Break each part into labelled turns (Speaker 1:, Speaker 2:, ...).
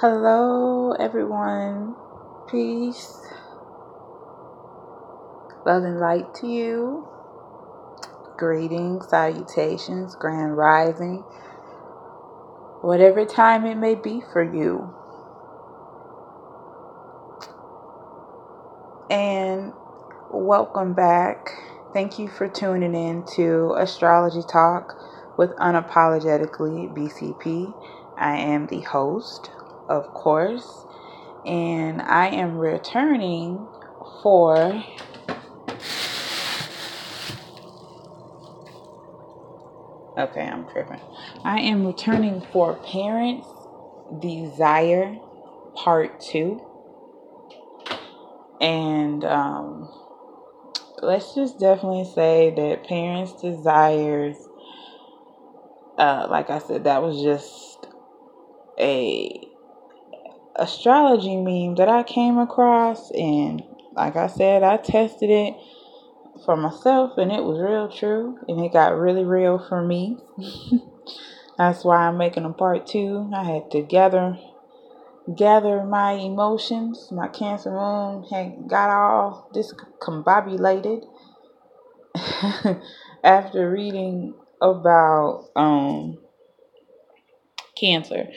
Speaker 1: Hello, everyone. Peace, love, and light to you. Greetings, salutations, grand rising, whatever time it may be for you. And welcome back. Thank you for tuning in to Astrology Talk with Unapologetically BCP. I am the host, of course, and I am returning for Okay, I'm tripping. I am returning for Parents Desire Part 2. And um, let's just definitely say that Parents Desires, uh, like I said, that was just a astrology meme that I came across. And like I said, I tested it for myself and it was real true and it got really real for me. That's why I'm making a part two. I had to gather gather my emotions. My cancer moon had got all discombobulated after reading about um cancer.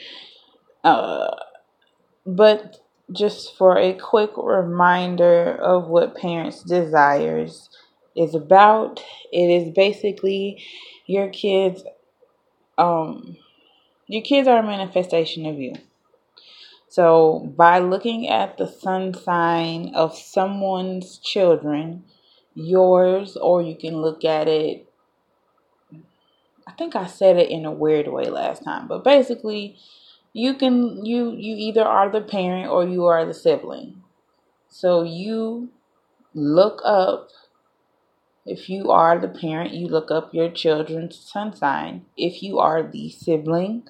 Speaker 1: Uh but just for a quick reminder of what parents desires is about. It is basically your kids um your kids are a manifestation of you. So by looking at the sun sign of someone's children, yours or you can look at it I think I said it in a weird way last time, but basically you can you you either are the parent or you are the sibling. So you look up if you are the parent, you look up your children's sun sign. If you are the sibling,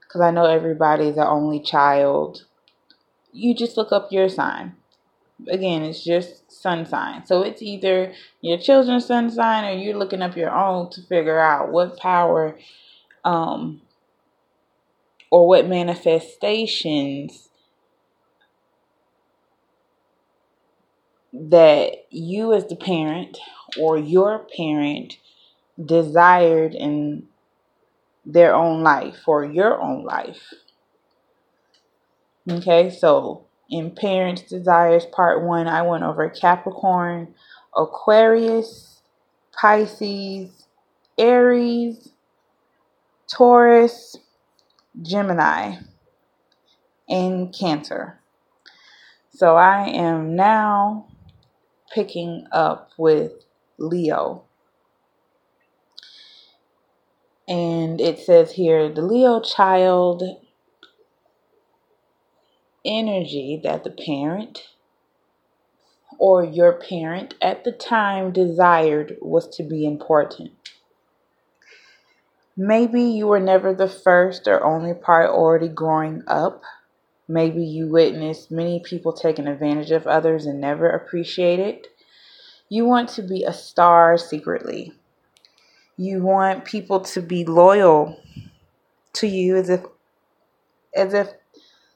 Speaker 1: because I know everybody's an only child, you just look up your sign. Again, it's just sun sign. So it's either your children's sun sign or you're looking up your own to figure out what power um, or what manifestations that you as the parent or your parent desired in their own life or your own life. Okay, so in Parents Desires Part 1, I went over Capricorn, Aquarius, Pisces, Aries, Taurus, Gemini, and Cancer. So I am now picking up with Leo. And it says here the Leo child energy that the parent or your parent at the time desired was to be important. Maybe you were never the first or only priority growing up. Maybe you witnessed many people taking advantage of others and never appreciate it. You want to be a star secretly. You want people to be loyal to you as if as if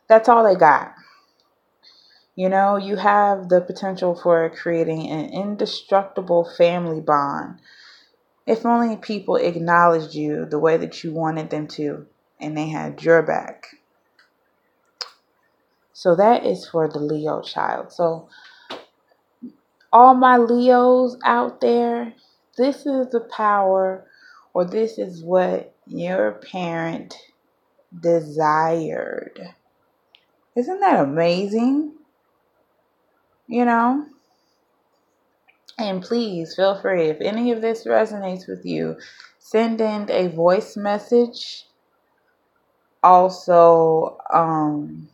Speaker 1: that's all they got. You know, you have the potential for creating an indestructible family bond. If only people acknowledged you the way that you wanted them to and they had your back. So that is for the Leo child. So all my Leos out there, this is the power or this is what your parent desired. Isn't that amazing? You know? And please feel free, if any of this resonates with you, send in a voice message. Also, um,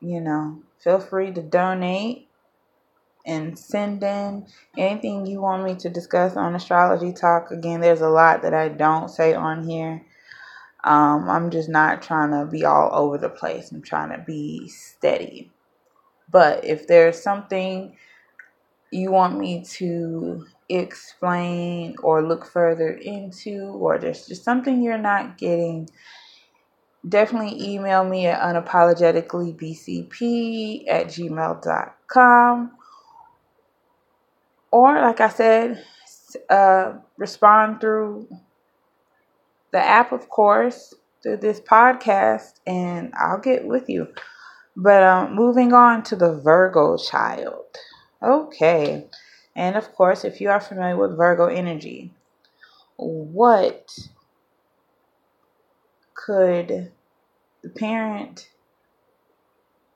Speaker 1: you know, feel free to donate and send in anything you want me to discuss on astrology talk. Again, there's a lot that I don't say on here. Um, I'm just not trying to be all over the place. I'm trying to be steady. But if there's something you want me to explain or look further into, or there's just something you're not getting, definitely email me at unapologeticallybcp at gmail.com. Or, like I said, uh, respond through the app, of course, through this podcast, and I'll get with you. But um, moving on to the Virgo child. Okay. And of course, if you are familiar with Virgo energy, what could the parent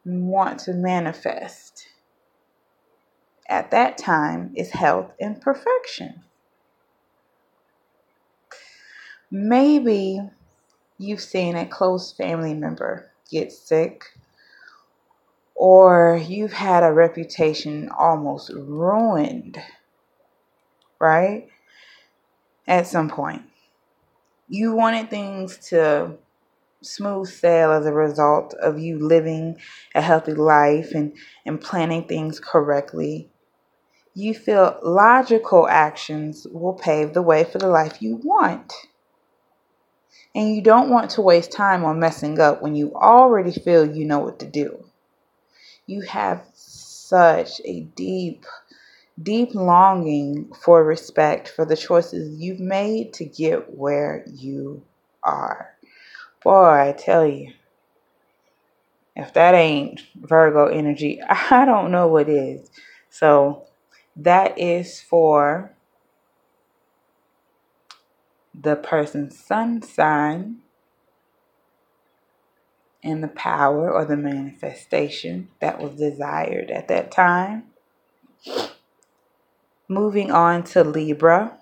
Speaker 1: want to manifest at that time is health and perfection. Maybe you've seen a close family member get sick, or you've had a reputation almost ruined, right? At some point. You wanted things to smooth sail as a result of you living a healthy life and, and planning things correctly. You feel logical actions will pave the way for the life you want. And you don't want to waste time on messing up when you already feel you know what to do. You have such a deep, deep longing for respect for the choices you've made to get where you are. Boy, I tell you, if that ain't Virgo energy, I don't know what is. So that is for the person's sun sign and the power or the manifestation that was desired at that time. Moving on to Libra.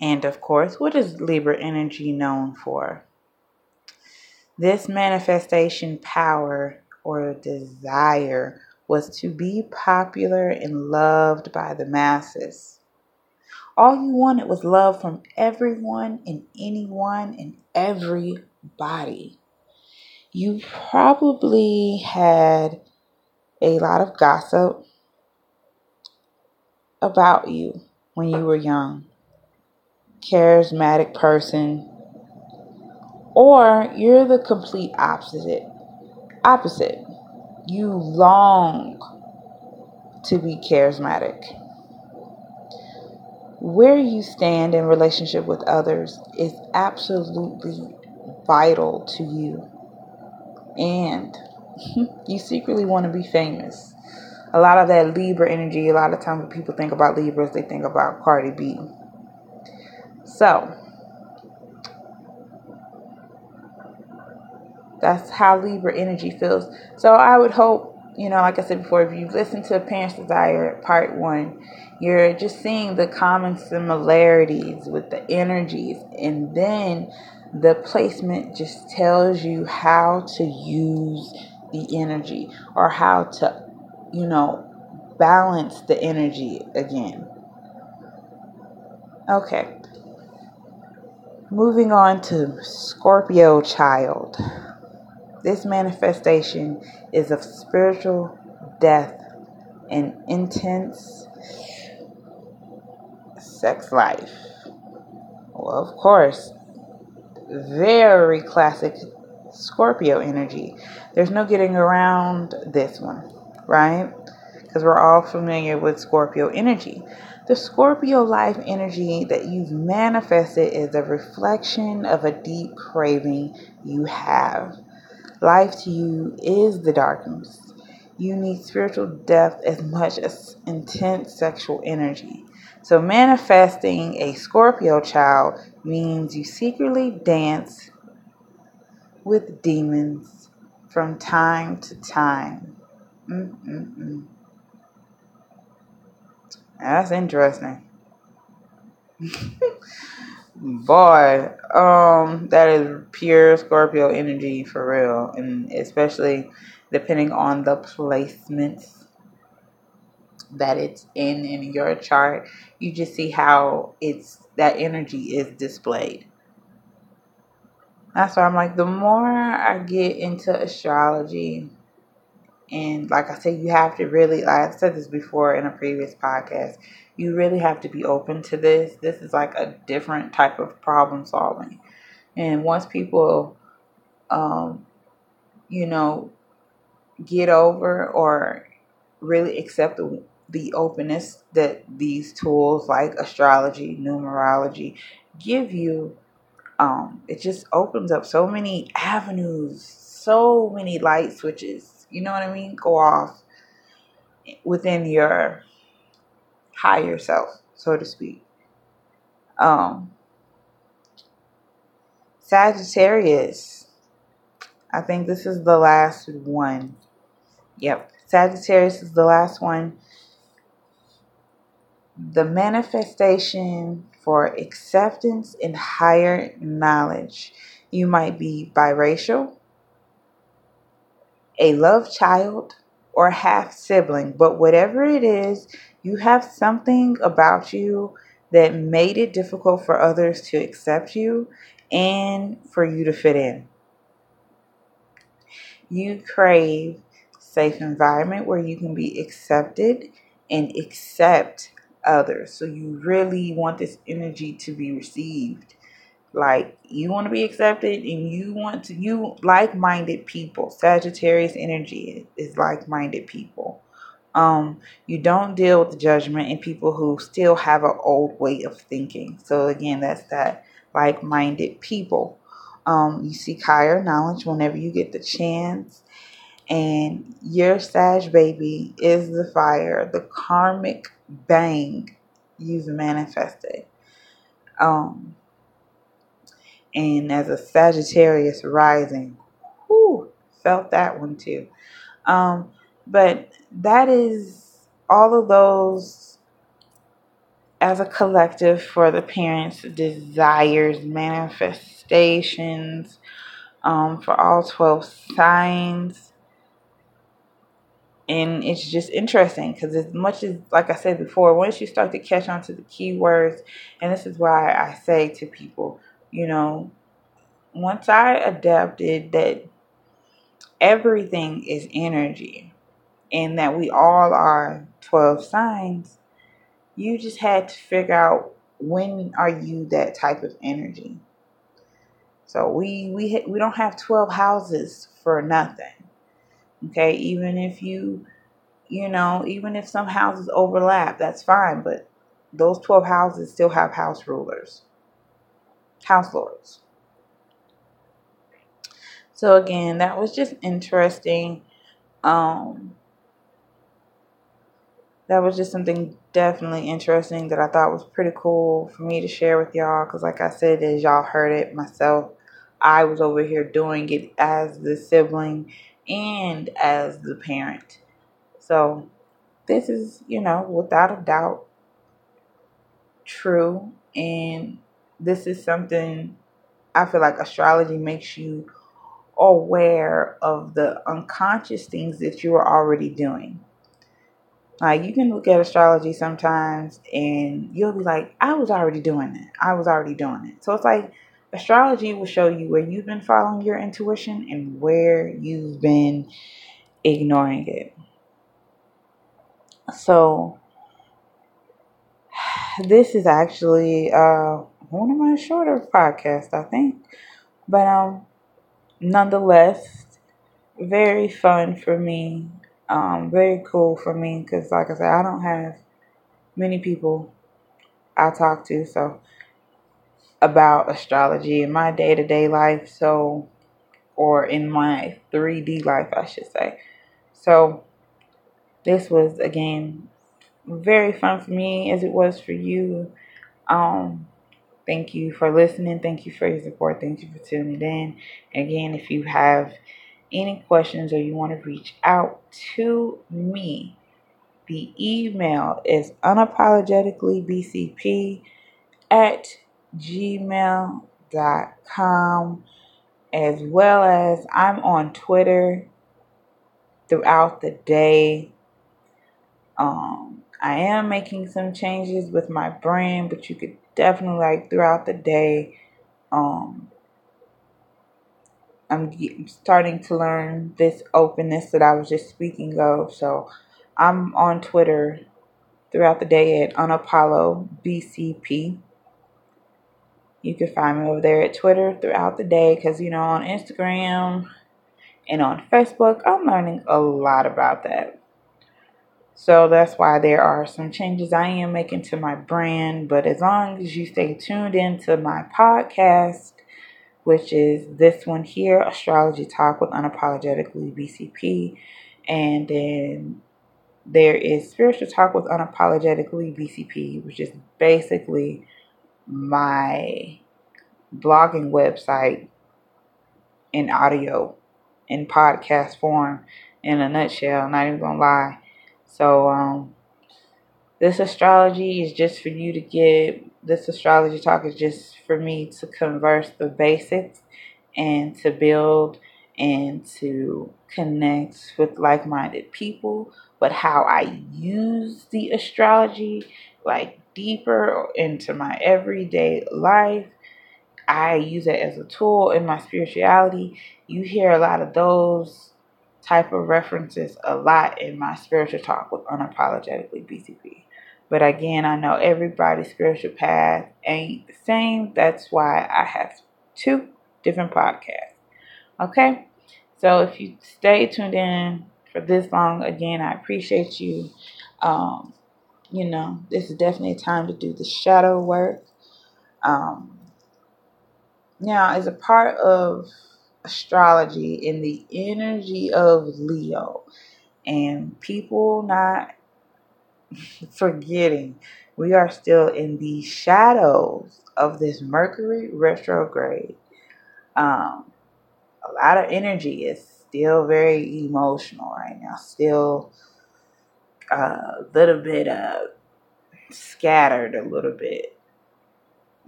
Speaker 1: And of course, what is Libra energy known for? This manifestation power or desire was to be popular and loved by the masses. All you wanted was love from everyone and anyone and everybody. You probably had a lot of gossip about you when you were young charismatic person, or you're the complete opposite. Opposite. You long to be charismatic. Where you stand in relationship with others is absolutely vital to you. And you secretly want to be famous. A lot of that Libra energy, a lot of times when people think about Libras, they think about Cardi B. So, that's how Libra energy feels. So, I would hope, you know, like I said before, if you've listened to Parents Desire Part 1, you're just seeing the common similarities with the energies. And then the placement just tells you how to use the energy or how to, you know, balance the energy again. Okay. Moving on to Scorpio child. This manifestation is of spiritual death and intense sex life. Well, of course, very classic Scorpio energy. There's no getting around this one, right? Because we're all familiar with Scorpio energy. The Scorpio life energy that you've manifested is a reflection of a deep craving you have. Life to you is the darkness. You need spiritual depth as much as intense sexual energy. So, manifesting a Scorpio child means you secretly dance with demons from time to time. Mm-mm-mm. That's interesting. Boy, um, that is pure Scorpio energy for real, and especially depending on the placements that it's in in your chart, you just see how it's that energy is displayed. That's why I'm like, the more I get into astrology, and like I said, you have to really, like I said this before in a previous podcast, you really have to be open to this. This is like a different type of problem solving. And once people, um, you know, get over or really accept the, the openness that these tools like astrology, numerology give you, um, it just opens up so many avenues, so many light switches, you know what I mean? Go off within your higher self, so to speak. Um, Sagittarius. I think this is the last one. Yep. Sagittarius is the last one. The manifestation for acceptance and higher knowledge. You might be biracial, a love child, or half sibling, but whatever it is, you have something about you that made it difficult for others to accept you and for you to fit in. You crave safe environment where you can be accepted and accept others. So you really want this energy to be received. Like you want to be accepted and you want to you like-minded people. Sagittarius energy is like-minded people. Um, you don't deal with the judgment and people who still have an old way of thinking. So again, that's that like-minded people. Um, you seek higher knowledge whenever you get the chance and your Sag baby is the fire, the karmic bang you've manifested. Um, and as a Sagittarius rising, whoo, felt that one too. Um, but that is all of those as a collective for the parents' desires, manifestations um, for all 12 signs and it's just interesting because as much as like i said before once you start to catch on to the keywords and this is why i say to people you know once i adapted that everything is energy and that we all are 12 signs you just had to figure out when are you that type of energy. So we we we don't have 12 houses for nothing Okay, even if you, you know, even if some houses overlap, that's fine, but those 12 houses still have house rulers, house lords. So again, that was just interesting. Um, that was just something definitely interesting that I thought was pretty cool for me to share with y'all. Because, like I said, as y'all heard it myself, I was over here doing it as the sibling and as the parent. So, this is, you know, without a doubt true. And this is something I feel like astrology makes you aware of the unconscious things that you are already doing. Like you can look at astrology sometimes and you'll be like, I was already doing it. I was already doing it. So it's like Astrology will show you where you've been following your intuition and where you've been ignoring it. So, this is actually uh, one of my shorter podcasts, I think. But um, nonetheless, very fun for me. Um, very cool for me because, like I said, I don't have many people I talk to, so about astrology in my day to day life. So, or in my 3D life, I should say. So, this was again very fun for me as it was for you. Um, thank you for listening. Thank you for your support. Thank you for tuning in. Again, if you have any questions or you want to reach out to me, the email is unapologeticallybcp at gmail.com as well as I'm on Twitter throughout the day. Um, I am making some changes with my brand, but you could definitely like throughout the day. Um, I'm starting to learn this openness that I was just speaking of. So I'm on Twitter throughout the day at Unapollo BCP. You can find me over there at Twitter throughout the day because, you know, on Instagram and on Facebook, I'm learning a lot about that. So that's why there are some changes I am making to my brand. But as long as you stay tuned into my podcast, which is this one here, Astrology Talk with Unapologetically BCP, and then there is Spiritual Talk with Unapologetically BCP, which is basically my blogging website in audio in podcast form in a nutshell, not even gonna lie. So um this astrology is just for you to get this astrology talk is just for me to converse the basics and to build and to connect with like-minded people but how I use the astrology like deeper into my everyday life I use it as a tool in my spirituality. You hear a lot of those type of references a lot in my spiritual talk with unapologetically BCP. But again, I know everybody's spiritual path ain't the same. That's why I have two different podcasts. Okay? So if you stay tuned in for this long, again, I appreciate you. Um, you know, this is definitely time to do the shadow work. Um, now, as a part of astrology in the energy of Leo, and people not forgetting, we are still in the shadows of this Mercury retrograde. Um, a lot of energy is still very emotional right now, still a uh, little bit uh, scattered, a little bit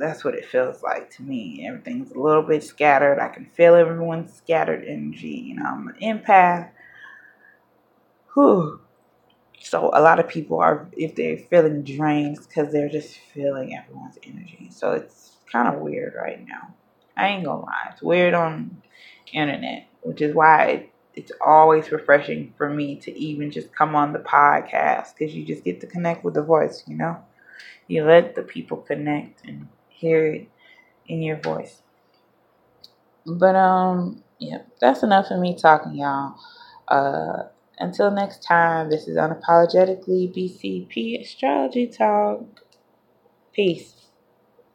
Speaker 1: that's what it feels like to me. Everything's a little bit scattered. I can feel everyone's scattered energy. You know, I'm an empath. Whew. So a lot of people are, if they're feeling drained, because they're just feeling everyone's energy. So it's kind of weird right now. I ain't gonna lie, it's weird on internet, which is why it, it's always refreshing for me to even just come on the podcast because you just get to connect with the voice. You know, you let the people connect and hear it in your voice. But um, yeah, that's enough of me talking, y'all. Uh, until next time, this is unapologetically BCP Astrology Talk. Peace.